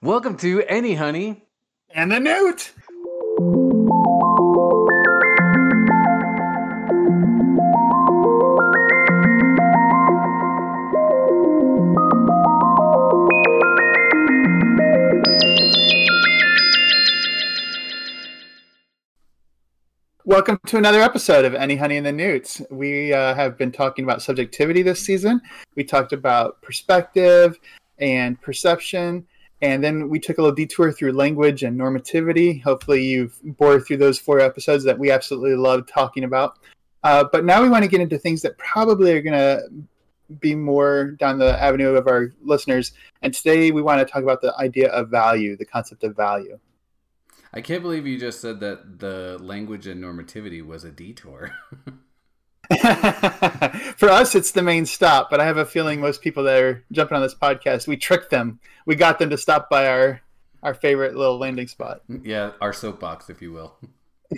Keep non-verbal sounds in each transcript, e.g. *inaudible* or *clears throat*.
Welcome to Any Honey. And the Newt. Welcome to another episode of Any Honey and the Newts. We uh, have been talking about subjectivity this season. We talked about perspective and perception, and then we took a little detour through language and normativity. Hopefully, you've bored through those four episodes that we absolutely love talking about. Uh, but now we want to get into things that probably are going to be more down the avenue of our listeners. And today we want to talk about the idea of value, the concept of value. I can't believe you just said that the language and normativity was a detour. *laughs* *laughs* For us, it's the main stop, but I have a feeling most people that are jumping on this podcast, we tricked them. We got them to stop by our our favorite little landing spot. Yeah, our soapbox, if you will.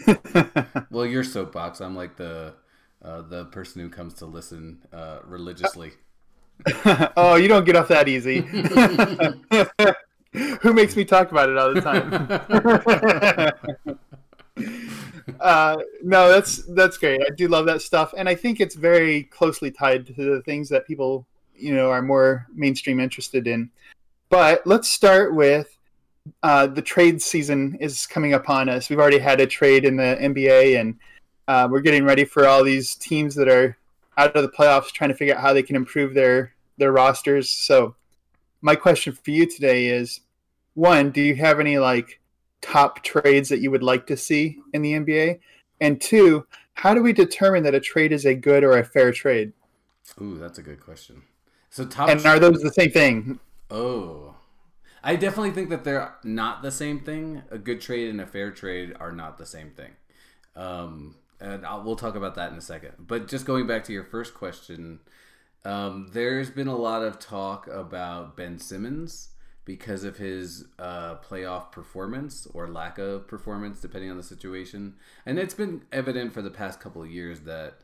*laughs* well, your soapbox. I'm like the uh, the person who comes to listen uh, religiously. *laughs* oh, you don't get off that easy. Who makes me talk about it all the time? Uh, no, that's that's great. I do love that stuff, and I think it's very closely tied to the things that people you know are more mainstream interested in. But let's start with uh, the trade season is coming upon us. We've already had a trade in the NBA, and uh, we're getting ready for all these teams that are out of the playoffs, trying to figure out how they can improve their their rosters. So my question for you today is one, do you have any like top trades that you would like to see in the NBA? And two, how do we determine that a trade is a good or a fair trade? Ooh, that's a good question. So top And are those the same thing? Oh. I definitely think that they're not the same thing. A good trade and a fair trade are not the same thing. Um, and I'll, we'll talk about that in a second. But just going back to your first question, um, there's been a lot of talk about Ben Simmons because of his uh, playoff performance or lack of performance, depending on the situation. And it's been evident for the past couple of years that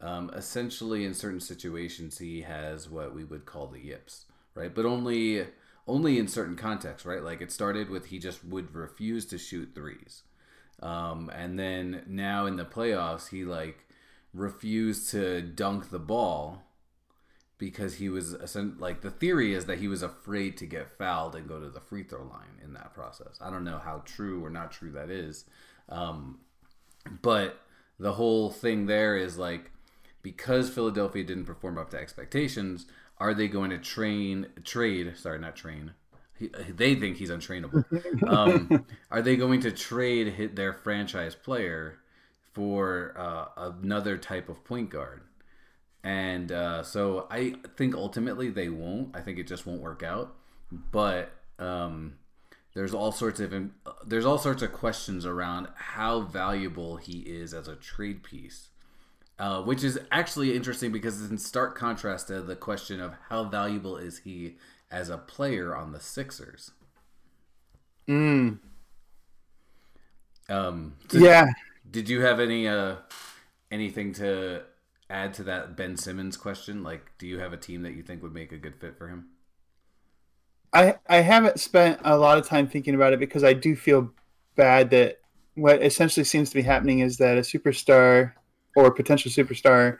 um, essentially in certain situations he has what we would call the yips, right? But only only in certain contexts, right? Like it started with he just would refuse to shoot threes. Um, and then now in the playoffs, he like refused to dunk the ball because he was like the theory is that he was afraid to get fouled and go to the free throw line in that process. I don't know how true or not true that is, um, but the whole thing there is like because Philadelphia didn't perform up to expectations, are they going to train trade? Sorry, not train. He, they think he's untrainable. *laughs* Um, are they going to trade hit their franchise player for uh, another type of point guard? And uh, so I think ultimately they won't. I think it just won't work out. But um, there's all sorts of there's all sorts of questions around how valuable he is as a trade piece, uh, which is actually interesting because it's in stark contrast to the question of how valuable is he as a player on the Sixers. Mm. Um. So yeah. Did you have any uh anything to add to that Ben Simmons question? Like, do you have a team that you think would make a good fit for him? I I haven't spent a lot of time thinking about it because I do feel bad that what essentially seems to be happening is that a superstar or a potential superstar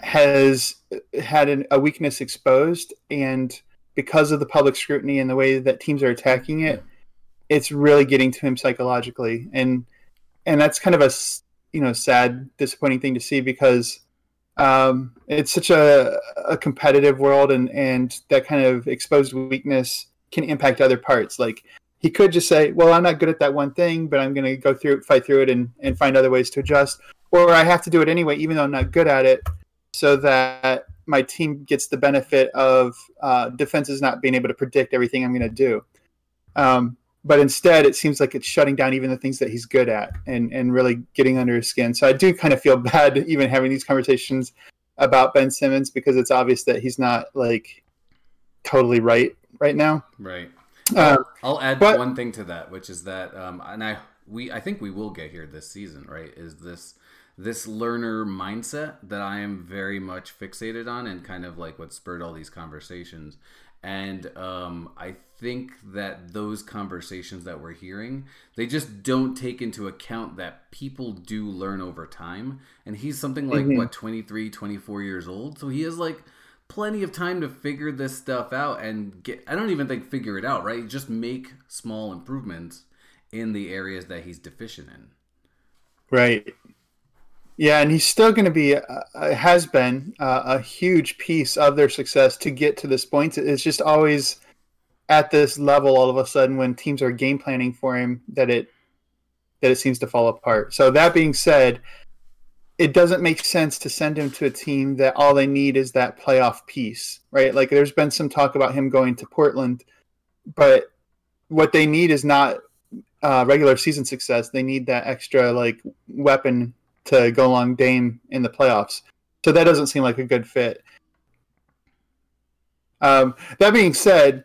has had an, a weakness exposed and because of the public scrutiny and the way that teams are attacking it it's really getting to him psychologically and and that's kind of a you know sad disappointing thing to see because um, it's such a, a competitive world and, and that kind of exposed weakness can impact other parts. Like he could just say, well, I'm not good at that one thing, but I'm going to go through fight through it and, and find other ways to adjust. Or I have to do it anyway, even though I'm not good at it, so that my team gets the benefit of uh, defenses not being able to predict everything I'm going to do. Um, but instead it seems like it's shutting down even the things that he's good at and and really getting under his skin. So i do kind of feel *laughs* bad even having these conversations about ben simmons because it's obvious that he's not like totally right right now. Right. Uh, i'll add but, one thing to that which is that um, and i we i think we will get here this season right is this this learner mindset that i am very much fixated on and kind of like what spurred all these conversations and um, I think that those conversations that we're hearing they just don't take into account that people do learn over time and he's something like mm-hmm. what 23 24 years old so he has like plenty of time to figure this stuff out and get I don't even think figure it out, right? Just make small improvements in the areas that he's deficient in. Right. Yeah, and he's still going to be, uh, has been uh, a huge piece of their success to get to this point. It's just always at this level all of a sudden when teams are game planning for him that it that it seems to fall apart. So that being said, it doesn't make sense to send him to a team that all they need is that playoff piece, right? Like there's been some talk about him going to Portland, but what they need is not uh, regular season success. They need that extra like weapon to go along Dame in the playoffs. So that doesn't seem like a good fit. Um, that being said,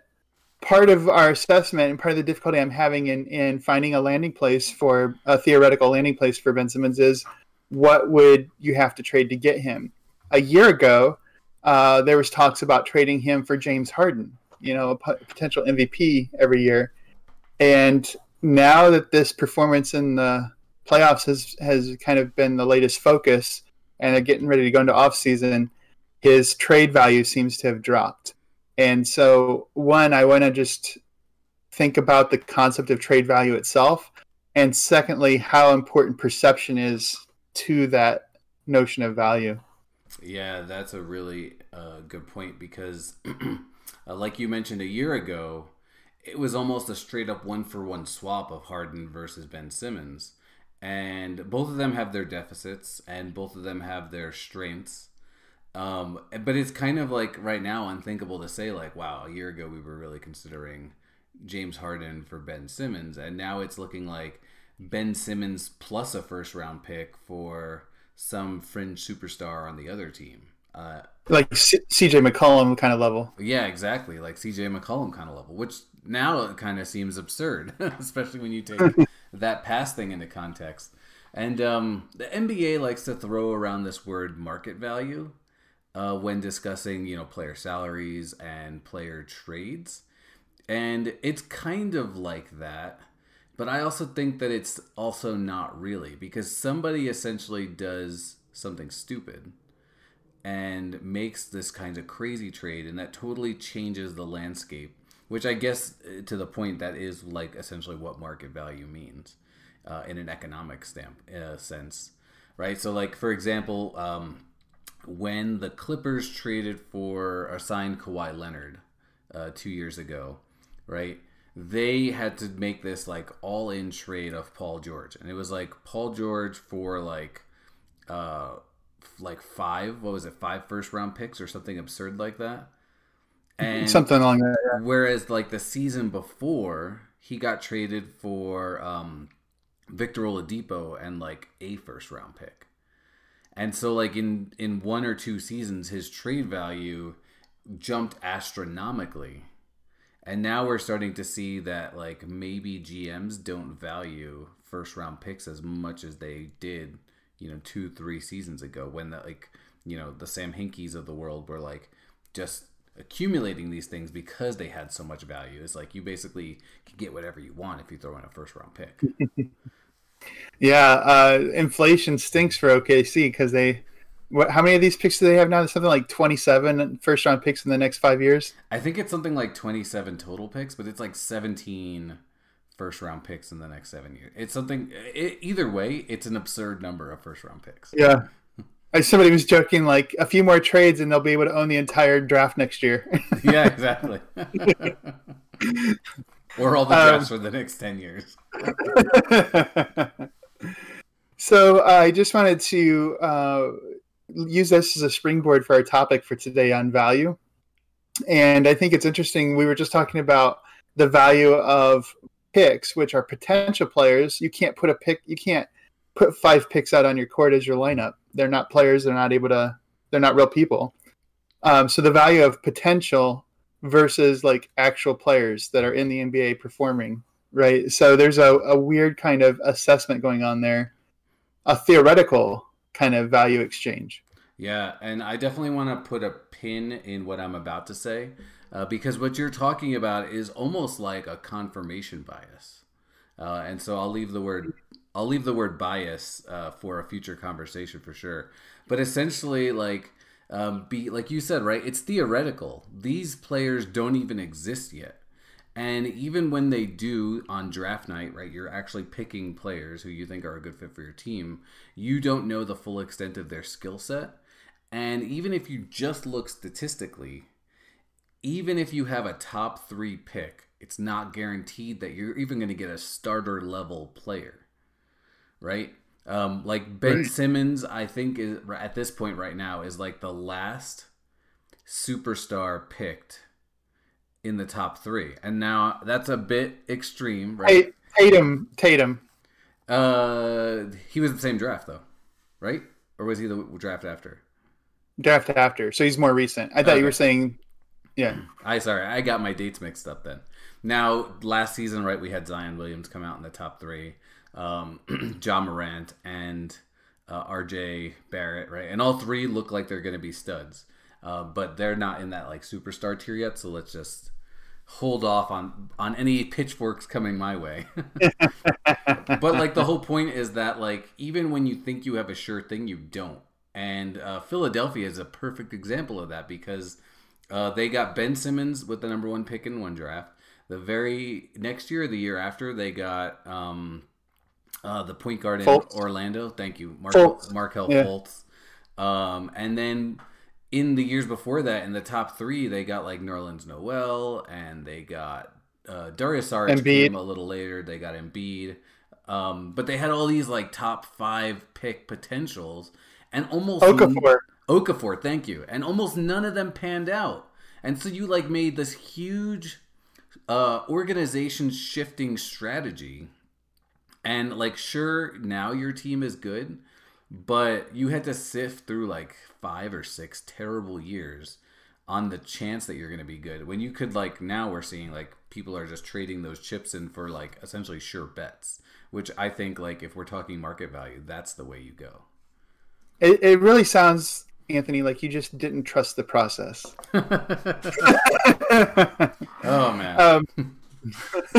part of our assessment and part of the difficulty I'm having in, in finding a landing place for a theoretical landing place for Ben Simmons is – what would you have to trade to get him? A year ago, uh, there was talks about trading him for James Harden, you know, a p- potential MVP every year. And now that this performance in the playoffs has has kind of been the latest focus, and they're getting ready to go into off season, his trade value seems to have dropped. And so, one, I want to just think about the concept of trade value itself, and secondly, how important perception is to that notion of value. Yeah, that's a really uh, good point because, *clears throat* uh, like you mentioned a year ago, it was almost a straight up one for one swap of Harden versus Ben Simmons. And both of them have their deficits and both of them have their strengths. Um, but it's kind of like right now unthinkable to say, like, wow, a year ago we were really considering James Harden for Ben Simmons. And now it's looking like Ben Simmons plus a first round pick for some fringe superstar on the other team. Uh, like C- CJ McCollum kind of level. Yeah, exactly. Like CJ McCollum kind of level, which now it kind of seems absurd, *laughs* especially when you take *laughs* that pass thing into context. And um, the NBA likes to throw around this word market value uh, when discussing, you know, player salaries and player trades. And it's kind of like that but I also think that it's also not really because somebody essentially does something stupid and makes this kind of crazy trade and that totally changes the landscape which i guess uh, to the point that is like essentially what market value means uh, in an economic stamp uh, sense right so like for example um, when the clippers traded for or signed Kawhi leonard uh, two years ago right they had to make this like all in trade of Paul George. And it was like Paul George for like uh like five, what was it, five first round picks or something absurd like that. And something along that. Yeah. Whereas like the season before, he got traded for um Victor Oladipo and like a first round pick. And so like in in one or two seasons his trade value jumped astronomically and now we're starting to see that like maybe GMs don't value first round picks as much as they did, you know, two, three seasons ago when the like, you know, the Sam Hinkies of the world were like just accumulating these things because they had so much value. It's like you basically can get whatever you want if you throw in a first round pick. *laughs* yeah, uh, inflation stinks for OKC because they what, how many of these picks do they have now? Something like 27 first round picks in the next five years? I think it's something like 27 total picks, but it's like 17 first round picks in the next seven years. It's something, it, either way, it's an absurd number of first round picks. Yeah. Somebody was joking, like a few more trades and they'll be able to own the entire draft next year. *laughs* yeah, exactly. *laughs* or all the drafts um, for the next 10 years. *laughs* so uh, I just wanted to uh, use this as a springboard for our topic for today on value. And I think it's interesting. We were just talking about the value of picks, which are potential players. You can't put a pick, you can't put five picks out on your court as your lineup. They're not players. They're not able to, they're not real people. Um, so the value of potential versus like actual players that are in the NBA performing, right? So there's a, a weird kind of assessment going on there, a theoretical kind of value exchange. Yeah, and I definitely want to put a pin in what I'm about to say uh, because what you're talking about is almost like a confirmation bias, uh, and so I'll leave the word I'll leave the word bias uh, for a future conversation for sure. But essentially, like um, be like you said, right? It's theoretical. These players don't even exist yet. And even when they do on draft night, right, you're actually picking players who you think are a good fit for your team. You don't know the full extent of their skill set. And even if you just look statistically, even if you have a top three pick, it's not guaranteed that you're even going to get a starter level player, right? Um, like Ben right. Simmons, I think is at this point right now is like the last superstar picked in the top three, and now that's a bit extreme, right? Tatum, Tatum. Uh, he was the same draft though, right? Or was he the draft after? Draft after, so he's more recent. I thought okay. you were saying, yeah. I sorry, I got my dates mixed up then. Now, last season, right, we had Zion Williams come out in the top three, um, *clears throat* Ja Morant, and uh, R.J. Barrett, right, and all three look like they're going to be studs. Uh, but they're not in that like superstar tier yet. So let's just hold off on on any pitchforks coming my way. *laughs* but like the whole point is that like even when you think you have a sure thing, you don't. And uh, Philadelphia is a perfect example of that because uh, they got Ben Simmons with the number one pick in one draft. The very next year, the year after, they got um, uh, the point guard in Fultz. Orlando. Thank you, Mark Markelle yeah. Fultz. Um, and then in the years before that, in the top three, they got like Nerlens Noel and they got uh, Darius Saric came a little later. They got Embiid, um, but they had all these like top five pick potentials, and almost Okafor. Okafor, thank you, and almost none of them panned out. And so you like made this huge uh, organization shifting strategy, and like sure now your team is good, but you had to sift through like five or six terrible years on the chance that you're going to be good when you could like now we're seeing like people are just trading those chips in for like essentially sure bets which i think like if we're talking market value that's the way you go. It, it really sounds anthony like you just didn't trust the process. *laughs* *laughs* Oh man. Um, *laughs*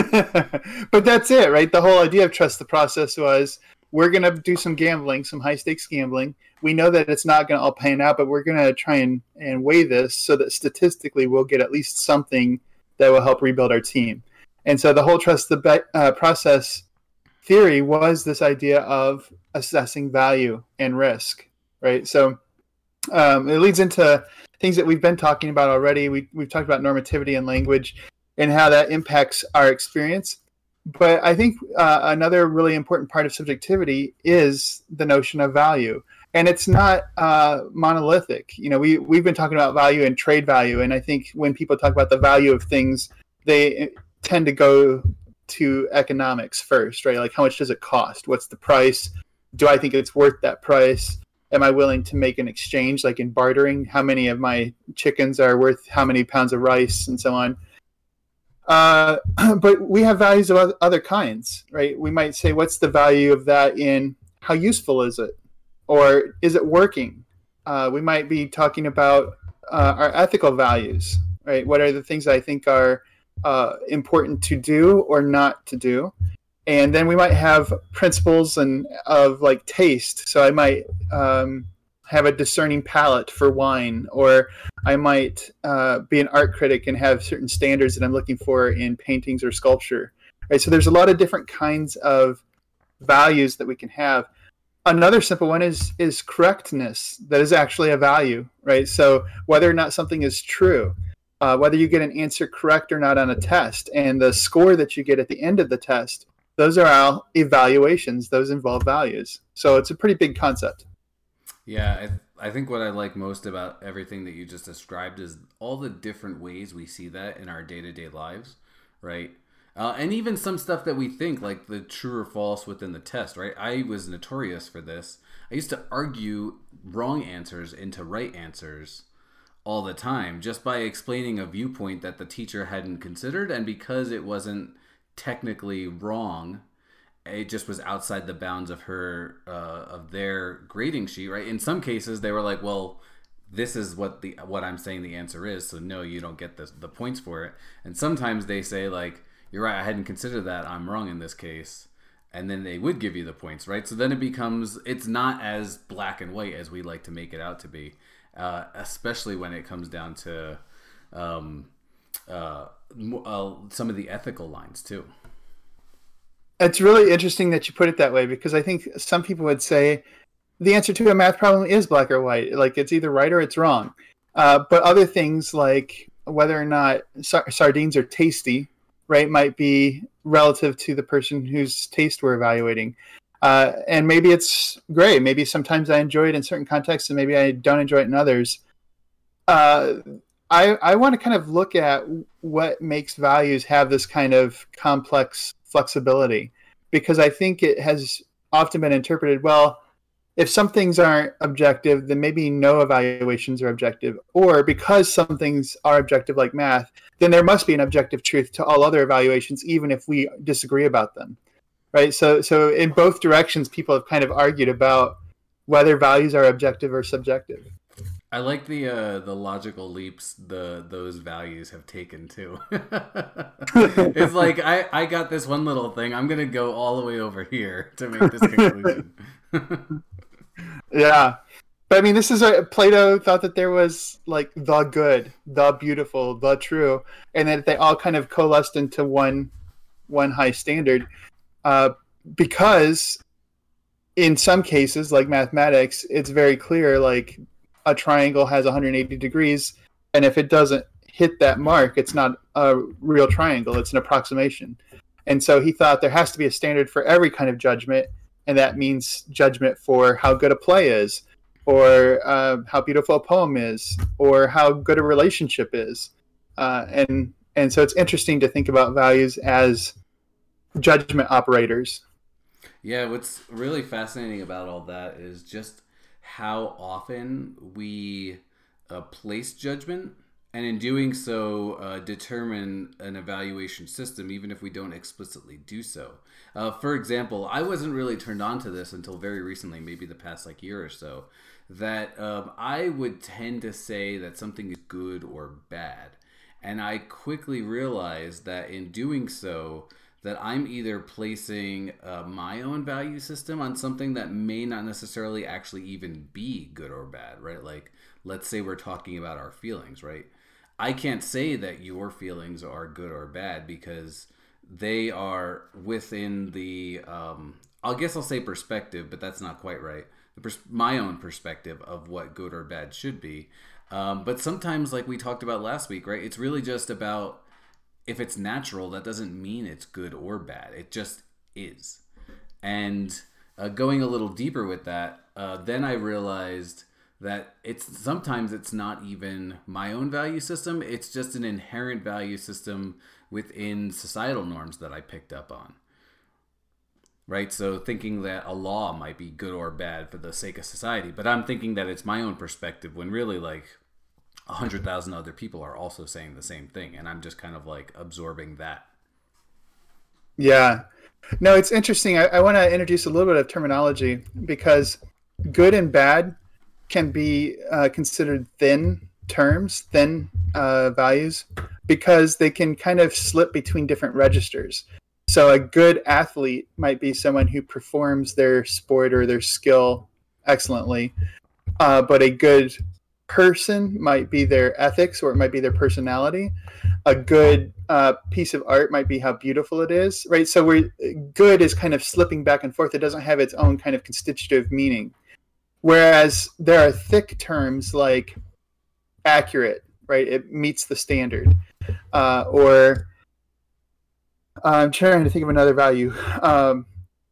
but that's it right the whole idea of trust the process was we're going to do some gambling, some high stakes gambling. We know that it's not going to all pan out, but we're going to try and, and weigh this so that statistically we'll get at least something that will help rebuild our team. And so the whole trust the bet, uh, process theory was this idea of assessing value and risk, right? So um, it leads into things that we've been talking about already. We, we've talked about normativity and language and how that impacts our experience but I think uh, another really important part of subjectivity is the notion of value, and it's not uh, monolithic. You know, we we've been talking about value and trade value, and I think when people talk about the value of things, they tend to go to economics first, right? Like how much does it cost? What's the price? Do I think it's worth that price? Am I willing to make an exchange, like in bartering? How many of my chickens are worth how many pounds of rice, and so on? Uh, *clears throat* but we have values of other kinds, right? We might say, what's the value of that in how useful is it? Or is it working? Uh, we might be talking about uh, our ethical values, right? What are the things I think are uh, important to do or not to do? And then we might have principles and of like taste. So I might um, have a discerning palate for wine, or I might uh, be an art critic and have certain standards that I'm looking for in paintings or sculpture. Right. So there's a lot of different kinds of values that we can have. Another simple one is is correctness. That is actually a value, right? So whether or not something is true, uh, whether you get an answer correct or not on a test, and the score that you get at the end of the test, those are all evaluations. Those involve values. So it's a pretty big concept. Yeah, I, I think what I like most about everything that you just described is all the different ways we see that in our day to day lives, right? Uh, and even some stuff that we think, like the true or false within the test, right? I was notorious for this. I used to argue wrong answers into right answers all the time just by explaining a viewpoint that the teacher hadn't considered. And because it wasn't technically wrong, it just was outside the bounds of her uh, of their grading sheet right in some cases they were like well this is what the what I'm saying the answer is. So no, you don't get the the points for it. And sometimes they say like, you're right, I hadn't considered that. I'm wrong in this case. And then they would give you the points, right? So then it becomes it's not as black and white as we like to make it out to be, uh, especially when it comes down to um, uh, uh, some of the ethical lines too. It's really interesting that you put it that way because I think some people would say the answer to a math problem is black or white. Like it's either right or it's wrong. Uh, but other things like whether or not sardines are tasty, right, might be relative to the person whose taste we're evaluating. Uh, and maybe it's gray. Maybe sometimes I enjoy it in certain contexts, and maybe I don't enjoy it in others. Uh, I, I want to kind of look at what makes values have this kind of complex flexibility because I think it has often been interpreted well if some things aren't objective, then maybe no evaluations are objective. Or because some things are objective, like math, then there must be an objective truth to all other evaluations, even if we disagree about them. Right. So, so in both directions, people have kind of argued about whether values are objective or subjective. I like the uh, the logical leaps the those values have taken too. *laughs* it's like I, I got this one little thing. I'm gonna go all the way over here to make this conclusion. *laughs* yeah, but I mean, this is a Plato thought that there was like the good, the beautiful, the true, and that they all kind of coalesced into one one high standard. Uh, because in some cases, like mathematics, it's very clear like a triangle has 180 degrees, and if it doesn't hit that mark, it's not a real triangle, it's an approximation. And so he thought there has to be a standard for every kind of judgment, and that means judgment for how good a play is, or uh, how beautiful a poem is, or how good a relationship is. Uh, and and so it's interesting to think about values as judgment operators. Yeah, what's really fascinating about all that is just how often we uh, place judgment and in doing so uh, determine an evaluation system even if we don't explicitly do so. Uh, for example i wasn't really turned on to this until very recently maybe the past like year or so that um, i would tend to say that something is good or bad. And i quickly realized that in doing so that I'm either placing uh, my own value system on something that may not necessarily actually even be good or bad, right? Like, let's say we're talking about our feelings, right? I can't say that your feelings are good or bad because they are within the, um, I guess I'll say perspective, but that's not quite right. Pers- my own perspective of what good or bad should be. Um, but sometimes, like we talked about last week, right? It's really just about if it's natural, that doesn't mean it's good or bad. It just is. And uh, going a little deeper with that, uh, then I realized that it's sometimes it's not even my own value system. It's just an inherent value system within societal norms that I picked up on. Right, so thinking that a law might be good or bad for the sake of society, but I'm thinking that it's my own perspective when really, like, hundred thousand other people are also saying the same thing, and I'm just kind of like absorbing that. Yeah, no, it's interesting. I, I want to introduce a little bit of terminology because good and bad can be uh, considered thin terms, thin uh, values, because they can kind of slip between different registers. So a good athlete might be someone who performs their sport or their skill excellently, uh, but a good person might be their ethics or it might be their personality. A good uh, piece of art might be how beautiful it is right? So we're good is kind of slipping back and forth. It doesn't have its own kind of constitutive meaning. Whereas there are thick terms like accurate right? It meets the standard. Uh, or i'm trying to think of another value um,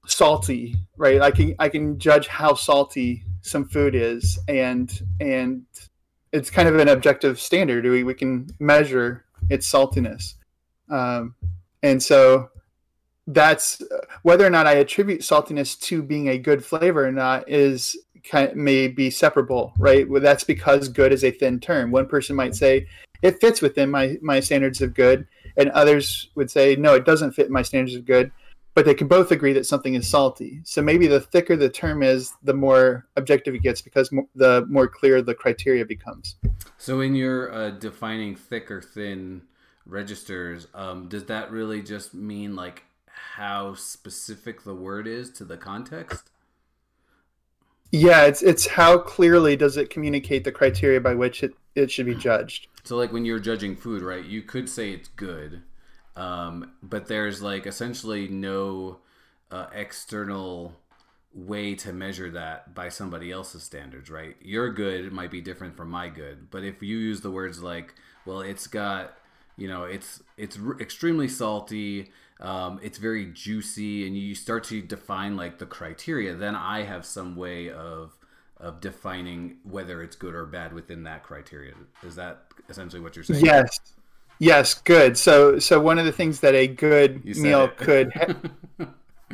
salty right? I can i can judge how salty some food is and and it's kind of an objective standard. We, we can measure its saltiness. Um, and so that's whether or not I attribute saltiness to being a good flavor or not is kind of, may be separable, right? Well, that's because good is a thin term. One person might say it fits within my, my standards of good, and others would say no, it doesn't fit my standards of good. But they can both agree that something is salty. So maybe the thicker the term is, the more objective it gets because the more clear the criteria becomes. So in your uh, defining thick or thin registers, um, does that really just mean like how specific the word is to the context? Yeah, it's it's how clearly does it communicate the criteria by which it, it should be judged. So like when you're judging food, right? You could say it's good, um, but there's like essentially no uh, external way to measure that by somebody else's standards, right? Your good might be different from my good, but if you use the words like, well, it's got, you know, it's it's extremely salty, um, it's very juicy, and you start to define like the criteria, then I have some way of of defining whether it's good or bad within that criteria. Is that essentially what you're saying? Yes. Yes, good. So so one of the things that a good meal it. *laughs* could ha-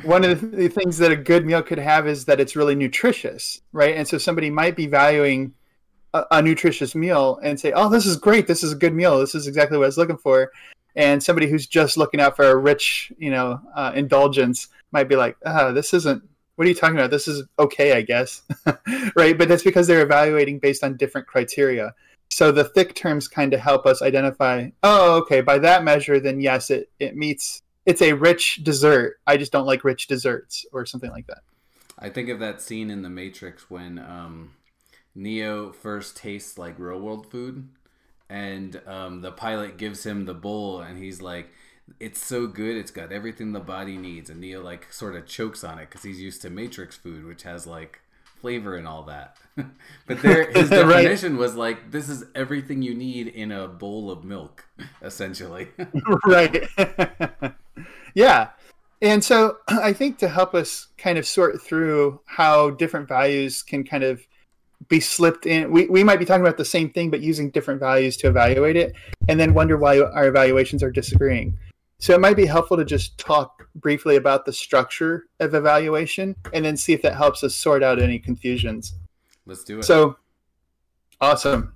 one of the things that a good meal could have is that it's really nutritious, right? And so somebody might be valuing a, a nutritious meal and say, "Oh, this is great. This is a good meal. This is exactly what I was looking for." and somebody who's just looking out for a rich, you know, uh, indulgence might be like, ah, this isn't. What are you talking about? This is okay, I guess, *laughs* right? But that's because they're evaluating based on different criteria. So the thick terms kind of help us identify. Oh, okay. By that measure, then yes, it it meets. It's a rich dessert. I just don't like rich desserts, or something like that. I think of that scene in The Matrix when um, Neo first tastes like real world food and um, the pilot gives him the bowl, and he's like, "It's so good, it's got everything the body needs." And Neo like sort of chokes on it because he's used to Matrix food, which has like flavor and all that. *laughs* but there, his *laughs* definition right. was like, "This is everything you need in a bowl of milk," *laughs* essentially. right. yeah. And so *clears throat* I think to help us kind of sort through how different values can kind of be slipped in. We, we might be talking about the same thing, but using different values to evaluate it, and then wonder why our evaluations are disagreeing. So it might be helpful to just talk briefly about the structure of evaluation and then see if that helps us sort out any confusions. Let's do it. So awesome.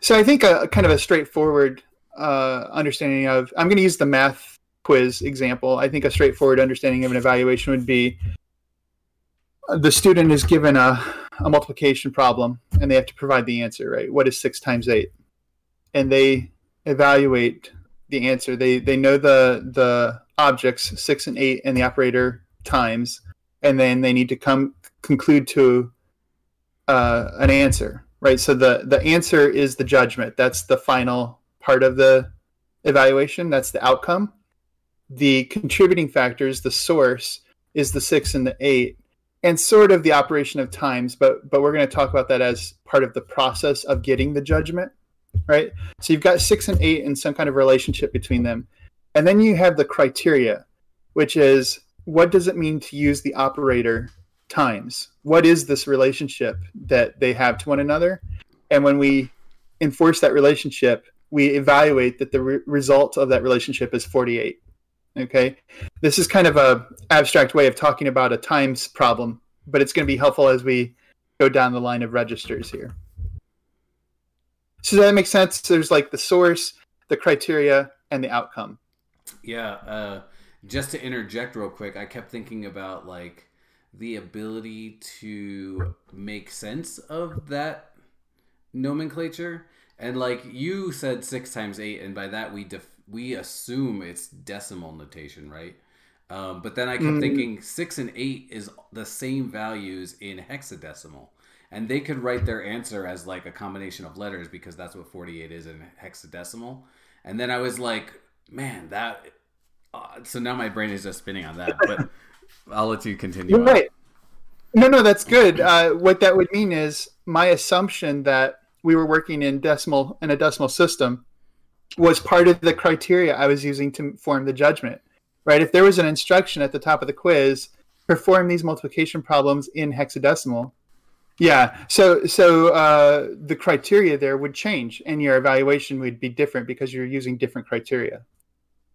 So I think a kind of a straightforward uh, understanding of I'm going to use the math quiz example. I think a straightforward understanding of an evaluation would be the student is given a, a multiplication problem and they have to provide the answer, right? What is six times eight? And they evaluate the answer. They they know the the objects six and eight and the operator times, and then they need to come conclude to uh, an answer, right? So the the answer is the judgment. That's the final part of the evaluation. That's the outcome. The contributing factors, the source, is the six and the eight, and sort of the operation of times, but but we're going to talk about that as part of the process of getting the judgment, right? So you've got six and eight and some kind of relationship between them, and then you have the criteria, which is what does it mean to use the operator times? What is this relationship that they have to one another? And when we enforce that relationship, we evaluate that the re- result of that relationship is 48 Okay, this is kind of a abstract way of talking about a times problem, but it's going to be helpful as we go down the line of registers here. So that makes sense. There's like the source, the criteria, and the outcome. Yeah. Uh, just to interject real quick, I kept thinking about like the ability to make sense of that nomenclature. And like you said, six times eight, and by that we def- we assume it's decimal notation, right? Um, but then I kept mm-hmm. thinking six and eight is the same values in hexadecimal, and they could write their answer as like a combination of letters because that's what forty-eight is in hexadecimal. And then I was like, man, that. Uh, so now my brain is just spinning on that, *laughs* but I'll let you continue. You're right. No, no, that's good. Uh, what that would mean is my assumption that we were working in decimal in a decimal system was part of the criteria I was using to form the judgment. Right? If there was an instruction at the top of the quiz, perform these multiplication problems in hexadecimal. Yeah. So so uh, the criteria there would change, and your evaluation would be different because you're using different criteria.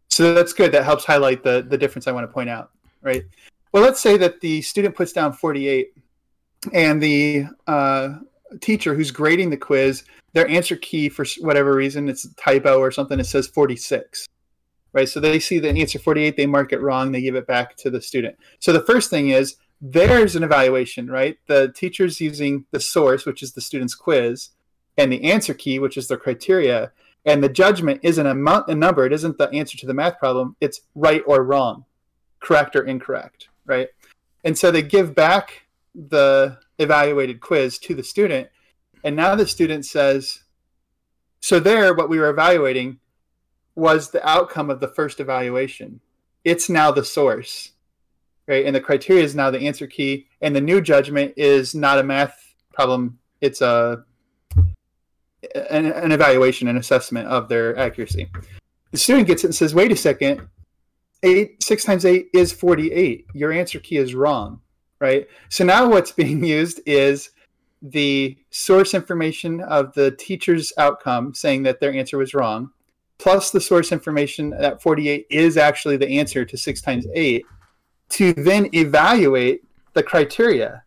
So that's good. That helps highlight the the difference I want to point out. Right. Well, let's say that the student puts down 48, and the uh, teacher who's grading the quiz their answer key for whatever reason it's a typo or something it says 46 right? So they see the answer 48, they mark it wrong, they give it back to the student. So the first thing is there's an evaluation, right? The teacher's using the source, which is the student's quiz, and the answer key, which is the criteria. And the judgment isn't a, a number, it isn't the answer to the math problem, it's right or wrong, correct or incorrect, right? And so they give back the evaluated quiz to the student. And now the student says, so there, what we were evaluating was the outcome of the first evaluation. It's now the source, right? And the criteria is now the answer key. And the new judgment is not a math problem; it's a an, an evaluation, and assessment of their accuracy. The student gets it and says, "Wait a second, eight six times eight is forty-eight. Your answer key is wrong." Right. So now what's *laughs* being used is the source information of the teacher's outcome saying that their answer was wrong, plus the source information that 48 is actually the answer to 6 times 8, to then evaluate the criteria.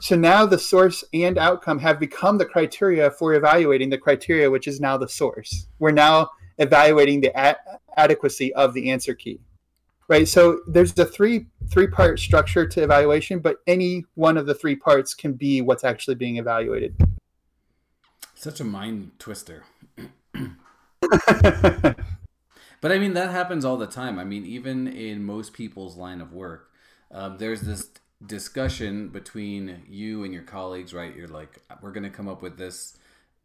So now the source and outcome have become the criteria for evaluating the criteria, which is now the source. We're now evaluating the a- adequacy of the answer key right? So there's the three three part structure to evaluation but any one of the three parts can be what's actually being evaluated. Such a mind twister. *laughs* But i mean that happens all the time. I mean even in most people's line of work um, there's this discussion between you and your colleagues right you're like we're going to come up with this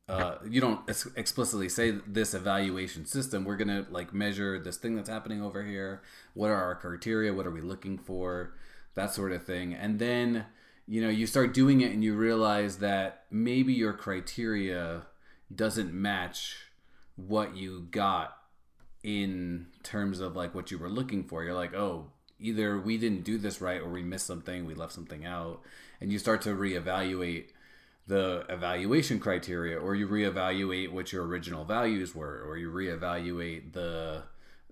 uh, you don't ex- explicitly say this evaluation system. We're gonna like measure this thing that's happening over here. What are our criteria? What are we looking for? That sort of thing. And then you know you start doing it and you realize that maybe your criteria doesn't match what you got in terms of like what you were looking for. You're like, oh, either we didn't do this right or we missed something, we left something out, and you start to reevaluate the evaluation criteria or you reevaluate what your original values were or you reevaluate the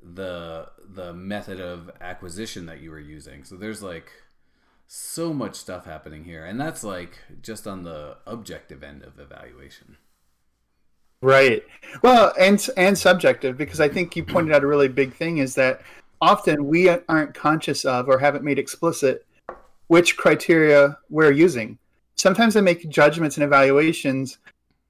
the the method of acquisition that you were using. So there's like so much stuff happening here. And that's like just on the objective end of evaluation. Right. Well and and subjective because i think you pointed out a really big thing is that often we aren't conscious of or haven't made explicit which criteria we're using sometimes I make judgments and evaluations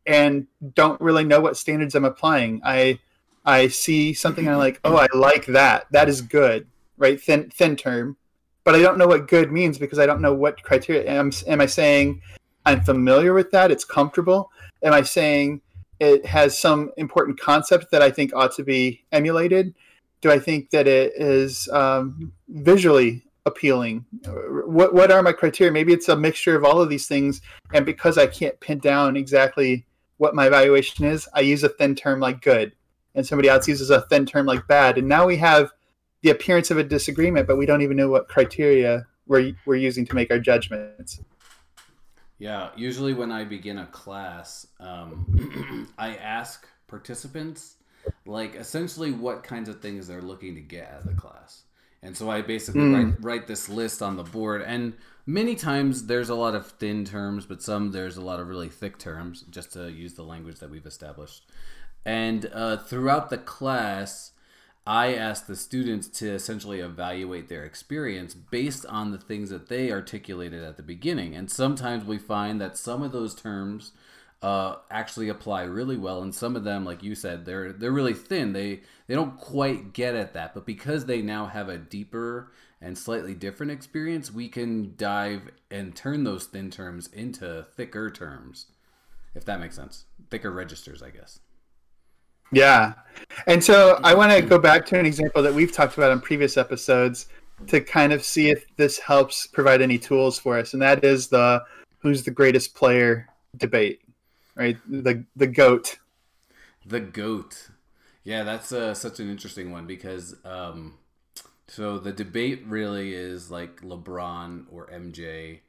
and don't really know what standards I'm applying. I I see something and I'm like, oh, I like that. That is good, right? Thin thin term, but I don't know what good means because I don't know what criteria. Am, am I saying I'm familiar with that? It's comfortable. Am I saying it has some important concept that I think ought to be emulated? Do I think that it is um, visually appealing? What what are my criteria? Maybe it's a mixture of all of these things, and because I can't pin down exactly what my evaluation is, I use a thin term like good, and somebody else uses a thin term like bad, and now we have the appearance of a disagreement, but we don't even know what criteria we're we're using to make our judgments. Yeah, usually when I begin a class, um, *clears throat* I ask participants like essentially what kinds of things they're looking to get out of the class. And so I basically mm. write, write this list on the board. And many times there's a lot of thin terms, but some there's a lot of really thick terms, just to use the language that we've established. And uh, throughout the class, I ask the students to essentially evaluate their experience based on the things that they articulated at the beginning. And sometimes we find that some of those terms uh, actually apply really well, and some of them, like you said, they're they're really thin. They they don't quite get at that, but because they now have a deeper and slightly different experience, we can dive and turn those thin terms into thicker terms, if that makes sense. Thicker registers, I guess. Yeah, and so I want to go back to an example that we've talked about in previous episodes to kind of see if this helps provide any tools for us, and that is the who's the greatest player debate right? The the goat. The goat. Yeah, that's uh, such an interesting one because um, so the debate really is like LeBron or MJ.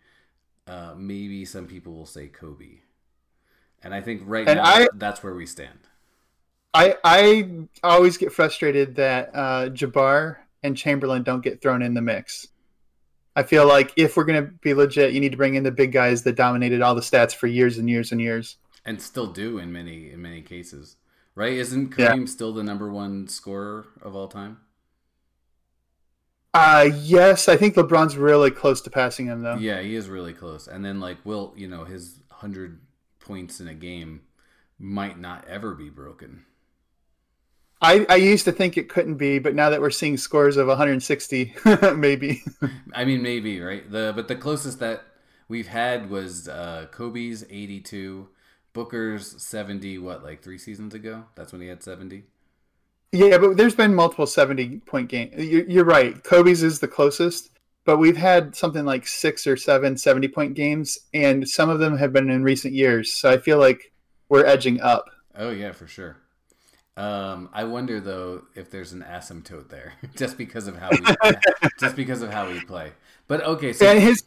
Uh, maybe some people will say Kobe, and I think right and now I, that's where we stand. I I always get frustrated that uh, Jabbar and Chamberlain don't get thrown in the mix. I feel like if we're going to be legit, you need to bring in the big guys that dominated all the stats for years and years and years and still do in many in many cases. right? Isn't Kareem yeah. still the number one scorer of all time? Uh yes, I think LeBron's really close to passing him though. Yeah, he is really close. And then like Wilt, you know, his 100 points in a game might not ever be broken. I, I used to think it couldn't be, but now that we're seeing scores of 160, *laughs* maybe. *laughs* I mean, maybe right. The but the closest that we've had was uh, Kobe's 82, Booker's 70. What like three seasons ago? That's when he had 70. Yeah, but there's been multiple 70 point games. You're, you're right. Kobe's is the closest, but we've had something like six or seven 70 point games, and some of them have been in recent years. So I feel like we're edging up. Oh yeah, for sure. Um, I wonder though if there's an asymptote there, *laughs* just because of how we, *laughs* just because of how we play. But okay, so and his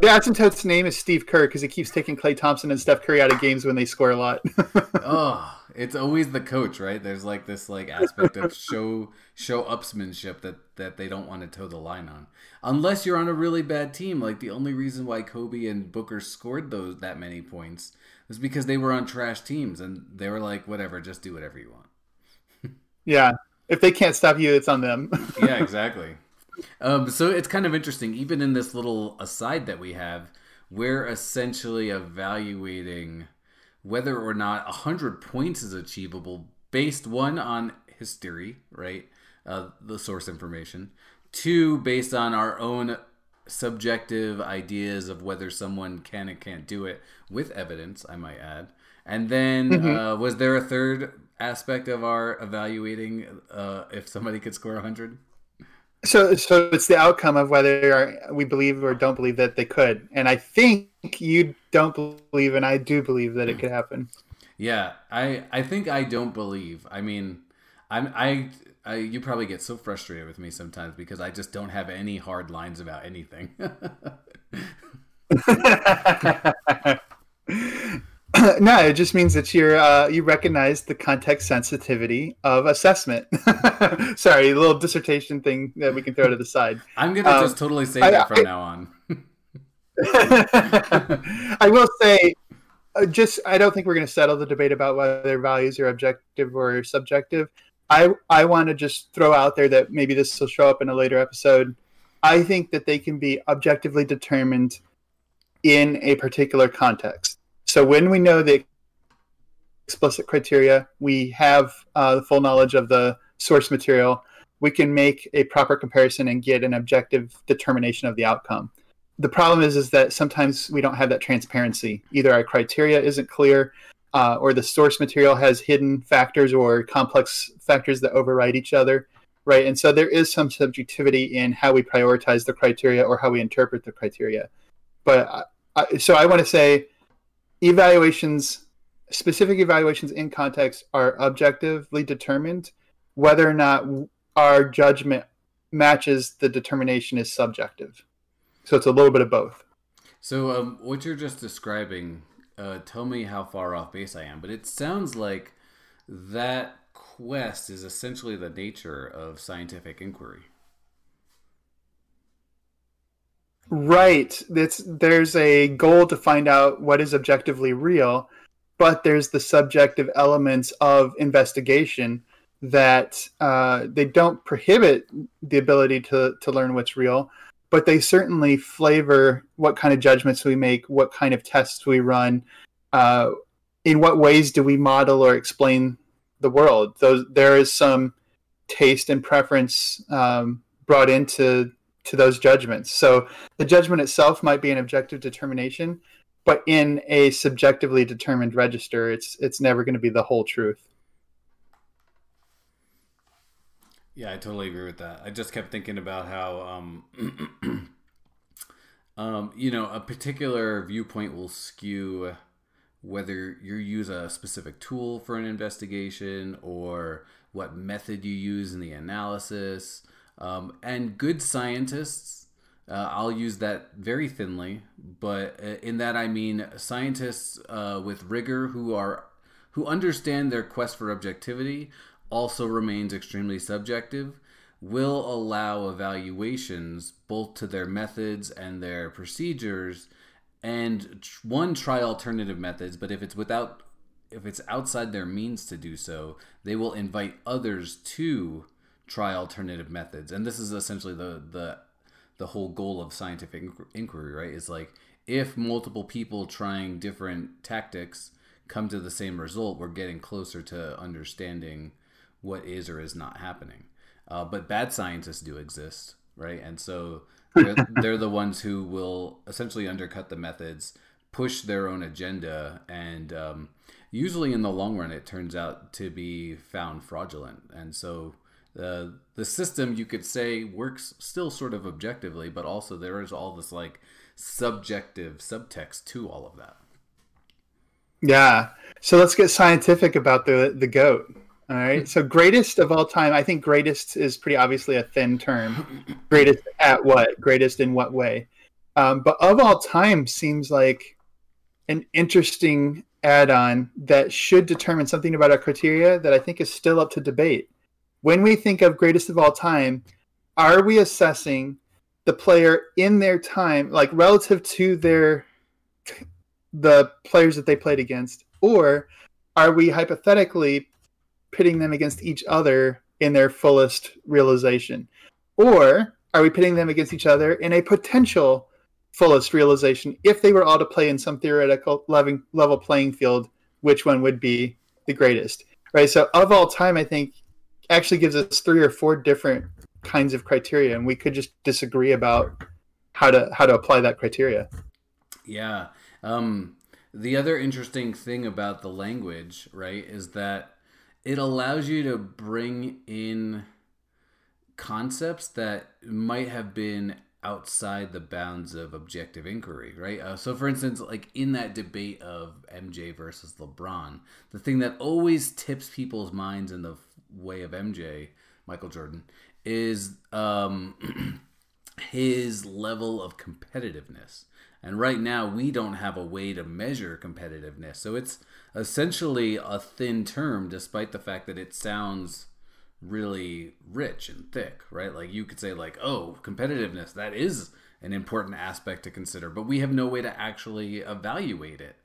the asymptote's name is Steve Kerr because he keeps taking Klay Thompson and Steph Curry out of games when they score a lot. *laughs* oh, it's always the coach, right? There's like this like aspect of show show upsmanship that that they don't want to toe the line on, unless you're on a really bad team. Like the only reason why Kobe and Booker scored those that many points was because they were on trash teams and they were like, whatever, just do whatever you want. *laughs* yeah, if they can't stop you, it's on them. yeah, exactly. Um, so it's kind of interesting, even in this little aside that we have, we're essentially evaluating whether or not 100 points is achievable based one on history, right? Uh, the source information. Two, based on our own subjective ideas of whether someone can and can't do it with evidence, I might add. And then, mm-hmm. uh, was there a third aspect of our evaluating uh, if somebody could score 100? So, so it's the outcome of whether we believe or don't believe that they could. And I think you don't believe, and I do believe that it could happen. Yeah, I I think I don't believe. I mean, I'm I, I you probably get so frustrated with me sometimes because I just don't have any hard lines about anything. *laughs* *laughs* *clears throat* no, it just means that you're uh, you recognize the context sensitivity of assessment. *laughs* Sorry, a little dissertation thing that we can throw to the side. I'm gonna um, just totally say that from I, now on. *laughs* I will say, uh, just I don't think we're going to settle the debate about whether values are objective or subjective. I I want to just throw out there that maybe this will show up in a later episode. I think that they can be objectively determined in a particular context. So when we know the explicit criteria, we have uh, the full knowledge of the source material. We can make a proper comparison and get an objective determination of the outcome the problem is is that sometimes we don't have that transparency. Either our criteria isn't clear, uh, or the source material has hidden factors or complex factors that override each other, right? And so there is some subjectivity in how we prioritize the criteria or how we interpret the criteria. But I, so I want to say, evaluations, specific evaluations in context, are objectively determined. Whether or not our judgment matches the determination is subjective. So it's a little bit of both. So um, what you're just describing, uh, tell me how far off base I am, but it sounds like that quest is essentially the nature of scientific inquiry. Right. It's, there's a goal to find out what is objectively real, but there's the subjective elements of investigation that uh, they don't prohibit the ability to, to learn what's real, but they certainly flavor what kind of judgments we make, what kind of tests we run, uh, in what ways do we model or explain the world. Those there is some taste and preference um, brought into to those judgments. So the judgment itself might be an objective determination, but in a subjectively determined register, it's it's never going to be the whole truth. Yeah, I totally agree with that. I just kept thinking about how, um, *clears throat* um, you know, a particular viewpoint will skew whether you use a specific tool for an investigation or what method you use in the analysis. Um, and good scientists, uh, I'll use that very thinly, but uh, in that I mean scientists uh, with rigor who are who understand their quest for objectivity also remains extremely subjective, will allow evaluations both to their methods and their procedures, and one, try alternative methods, but if it's without if it's outside their means to do so, they will invite others to try alternative methods. And this is essentially the the the whole goal of scientific inquiry, right? Is like if multiple people trying different tactics come to the same result, we're getting closer to understanding what is or is not happening. Uh, but bad scientists do exist, right? And so they're, *laughs* they're the ones who will essentially undercut the methods, push their own agenda, and um, usually in the long run, it turns out to be found fraudulent. And so the the system you could say works still sort of objectively, but also there is all this like subjective subtext to all of that. Yeah. So let's get scientific about the the goat. All right. *laughs* So greatest of all time, I think greatest is pretty obviously a thin term. *clears throat* greatest at what? Greatest in what way? Um, but of all time seems like an interesting add-on that should determine something about our criteria that I think is still up to debate. When we think of greatest of all time, are we assessing the player in their time, like relative to their the players that they played against, or are we hypothetically pitting them against each other in their fullest realization, or are we pitting them against each other in a potential fullest realization if they were all to play in some theoretical level playing field? Which one would be the greatest? Right. So of all time, I think actually gives us three or four different kinds of criteria, and we could just disagree about how to how to apply that criteria. Yeah. Um, the other interesting thing about the language, right, is that it allows you to bring in concepts that might have been outside the bounds of objective inquiry, right? Uh, so, for instance, like in that debate of MJ versus LeBron, the thing that always tips people's minds in the way of MJ, Michael Jordan, is um, *clears throat* his level of competitiveness. And right now, we don't have a way to measure competitiveness. So it's essentially a thin term, despite the fact that it sounds really rich and thick, right? Like you could say, like, oh, competitiveness, that is an important aspect to consider, but we have no way to actually evaluate it.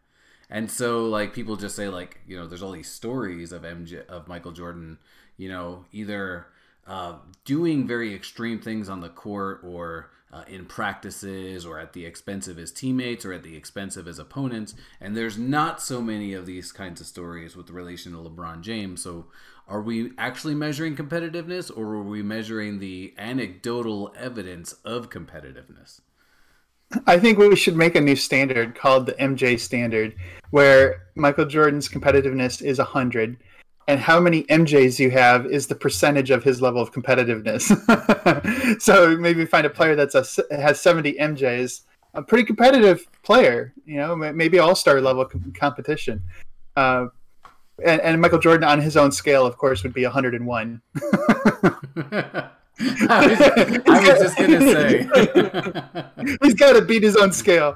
And so, like, people just say, like, you know, there's all these stories of MJ, of Michael Jordan, you know, either uh, doing very extreme things on the court or uh, in practices or at the expense of his teammates or at the expense of his opponents. And there's not so many of these kinds of stories with relation to LeBron James. So are we actually measuring competitiveness or are we measuring the anecdotal evidence of competitiveness? I think we should make a new standard called the MJ standard, where Michael Jordan's competitiveness is 100 and how many MJs you have is the percentage of his level of competitiveness. *laughs* so maybe find a player that's a, has 70 MJs, a pretty competitive player, you know, maybe all star level competition. Uh, and, and, Michael Jordan on his own scale, of course, would be 101. *laughs* *laughs* *laughs* I, was, I was just going to say. *laughs* He's got to beat his own scale.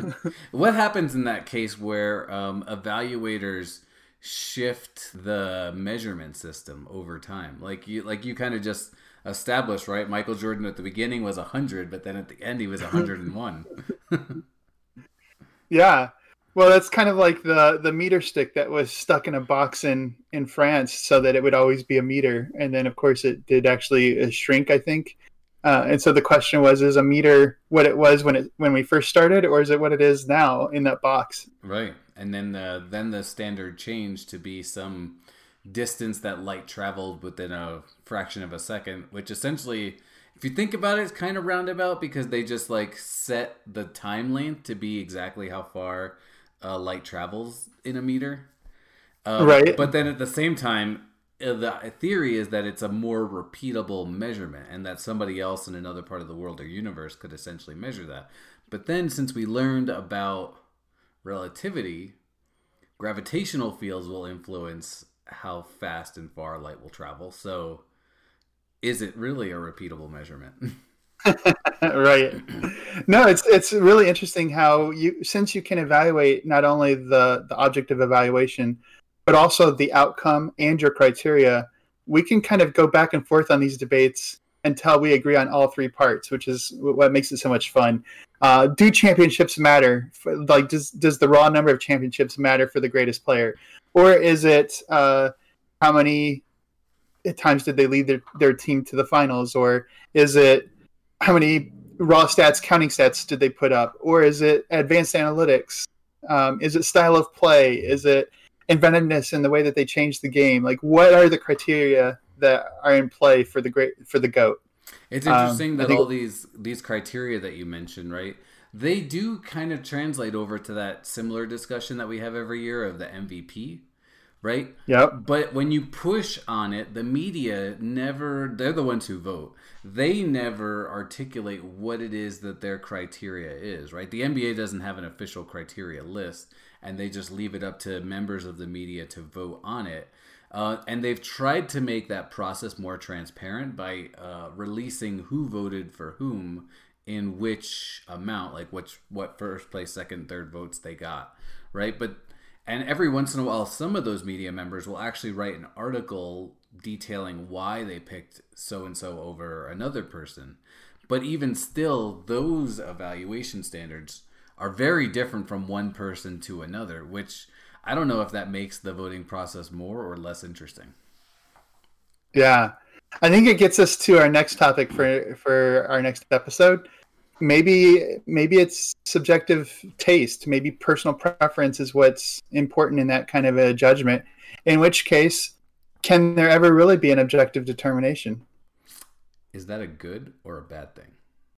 *laughs* what happens in that case where um, evaluators shift the measurement system over time. Like you like you kind of just established, right? Michael Jordan at the beginning was 100, but then at the end he was 101. yeah. Well, that's kind of like the the meter stick that was stuck in a box in in France so that it would always be a meter. And then of course it did actually uh, shrink, I think. Uh, and so the question was: Is a meter what it was when it when we first started, or is it what it is now in that box? Right and then the then the standard changed to be some distance that light traveled within a fraction of a second, which essentially, if you think about it, it's kind of roundabout because they just like set the time length to be exactly how far uh, light travels in a meter. Um, right. But then at the same time, uh, the theory is that it's a more repeatable measurement and that somebody else in another part of the world or universe could essentially measure that. But then since we learned about relativity, gravitational fields will influence how fast and far light will travel. So, is it really a repeatable measurement? *laughs* *laughs* right. No, it's it's really interesting how you since you can evaluate not only the the object of evaluation, but also the outcome and your criteria. We can kind of go back and forth on these debates until we agree on all three parts, which is what makes it so much fun. Uh, do championships matter? Like, does does the raw number of championships matter for the greatest player, or is it uh, how many times did they lead their, their team to the finals, or is it how many raw stats, counting stats did they put up, or is it advanced analytics? Um, is it style of play? Is it inventiveness in the way that they change the game? Like, what are the criteria that are in play for the great for the goat? It's interesting um, that think... all these these criteria that you mentioned, right? They do kind of translate over to that similar discussion that we have every year of the MVP, right? Yep. But when you push on it, the media never they're the ones who vote. They never articulate what it is that their criteria is, right? The NBA doesn't have an official criteria list and they just leave it up to members of the media to vote on it. Uh, and they've tried to make that process more transparent by uh, releasing who voted for whom in which amount, like which what first place, second, third votes they got, right? But and every once in a while, some of those media members will actually write an article detailing why they picked so and so over another person. But even still, those evaluation standards are very different from one person to another, which I don't know if that makes the voting process more or less interesting. Yeah. I think it gets us to our next topic for for our next episode. Maybe maybe it's subjective taste, maybe personal preference is what's important in that kind of a judgment. In which case, can there ever really be an objective determination? Is that a good or a bad thing?